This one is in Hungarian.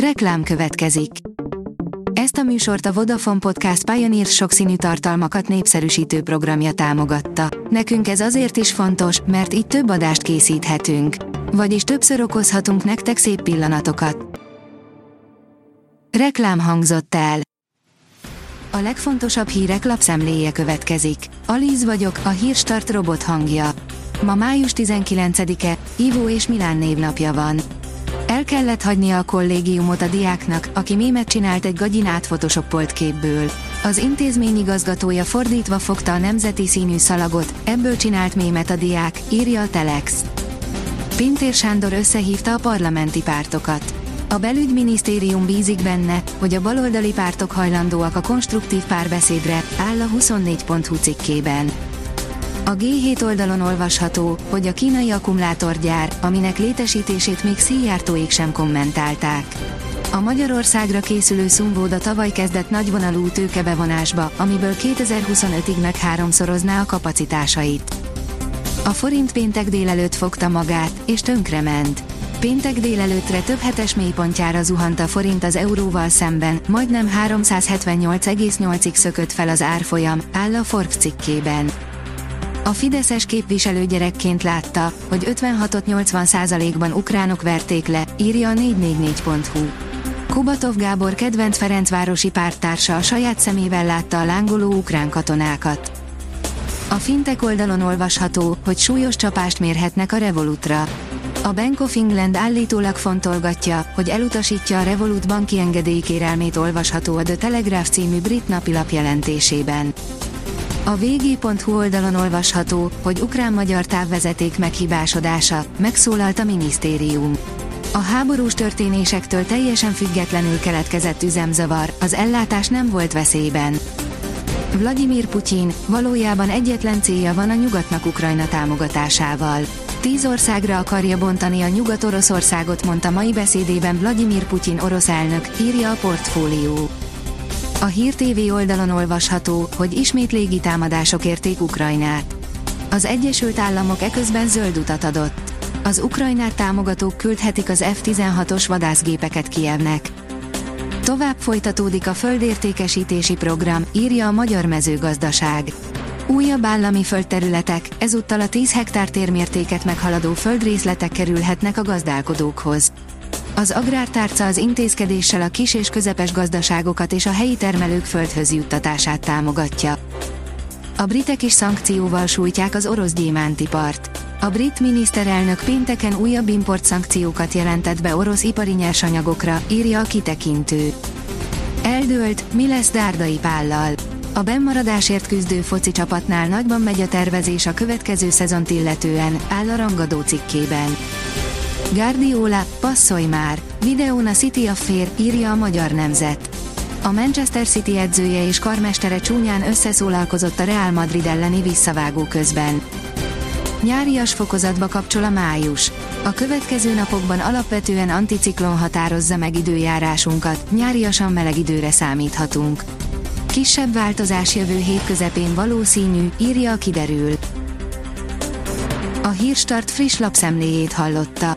Reklám következik. Ezt a műsort a Vodafone Podcast Pioneer sokszínű tartalmakat népszerűsítő programja támogatta. Nekünk ez azért is fontos, mert így több adást készíthetünk. Vagyis többször okozhatunk nektek szép pillanatokat. Reklám hangzott el. A legfontosabb hírek lapszemléje következik. Alíz vagyok, a hírstart robot hangja. Ma május 19-e, Ivo és Milán névnapja van. El kellett hagynia a kollégiumot a diáknak, aki mémet csinált egy gagyin átfotosoppolt képből. Az intézmény igazgatója fordítva fogta a nemzeti színű szalagot, ebből csinált mémet a diák, írja a Telex. Pintér Sándor összehívta a parlamenti pártokat. A belügyminisztérium bízik benne, hogy a baloldali pártok hajlandóak a konstruktív párbeszédre, áll a 24.hu cikkében. A G7 oldalon olvasható, hogy a kínai akkumulátorgyár, aminek létesítését még szíjártóik sem kommentálták. A Magyarországra készülő Szumvóda tavaly kezdett nagyvonalú tőkebevonásba, amiből 2025-ig meg háromszorozná a kapacitásait. A forint péntek délelőtt fogta magát, és tönkrement. Péntek délelőttre több hetes mélypontjára zuhant a forint az euróval szemben, majdnem 378,8-ig szökött fel az árfolyam, áll a Forbes cikkében. A Fideszes képviselő gyerekként látta, hogy 56-80%-ban ukránok verték le, írja a 444.hu. Kubatov Gábor kedvenc Ferencvárosi párttársa a saját szemével látta a lángoló ukrán katonákat. A fintek oldalon olvasható, hogy súlyos csapást mérhetnek a Revolutra. A Bank of England állítólag fontolgatja, hogy elutasítja a Revolut banki engedélykérelmét olvasható a The Telegraph című brit napilap jelentésében. A vg.hu oldalon olvasható, hogy ukrán-magyar távvezeték meghibásodása, megszólalt a minisztérium. A háborús történésektől teljesen függetlenül keletkezett üzemzavar, az ellátás nem volt veszélyben. Vladimir Putyin valójában egyetlen célja van a nyugatnak Ukrajna támogatásával. Tíz országra akarja bontani a Nyugat-Oroszországot, mondta mai beszédében Vladimir Putyin orosz elnök, írja a portfólió. A Hír TV oldalon olvasható, hogy ismét légitámadások érték Ukrajnát. Az Egyesült Államok eközben zöld utat adott. Az Ukrajnát támogatók küldhetik az F-16-os vadászgépeket Kievnek. Tovább folytatódik a földértékesítési program, írja a Magyar Mezőgazdaság. Újabb állami földterületek, ezúttal a 10 hektár térmértéket meghaladó földrészletek kerülhetnek a gazdálkodókhoz. Az agrártárca az intézkedéssel a kis és közepes gazdaságokat és a helyi termelők földhöz juttatását támogatja. A britek is szankcióval sújtják az orosz gyémántipart. A brit miniszterelnök pénteken újabb import szankciókat jelentett be orosz ipari nyersanyagokra, írja a kitekintő. Eldőlt, mi lesz Dárdai Pállal. A bennmaradásért küzdő foci csapatnál nagyban megy a tervezés a következő szezont illetően, áll a rangadó cikkében. Guardiola, passzolj már! Videón a City Affair, írja a magyar nemzet. A Manchester City edzője és karmestere csúnyán összeszólalkozott a Real Madrid elleni visszavágó közben. Nyárias fokozatba kapcsol a május. A következő napokban alapvetően anticiklon határozza meg időjárásunkat, nyáriasan meleg időre számíthatunk. Kisebb változás jövő hét közepén valószínű, írja a kiderül. A Hírstart friss lapszemléjét hallotta.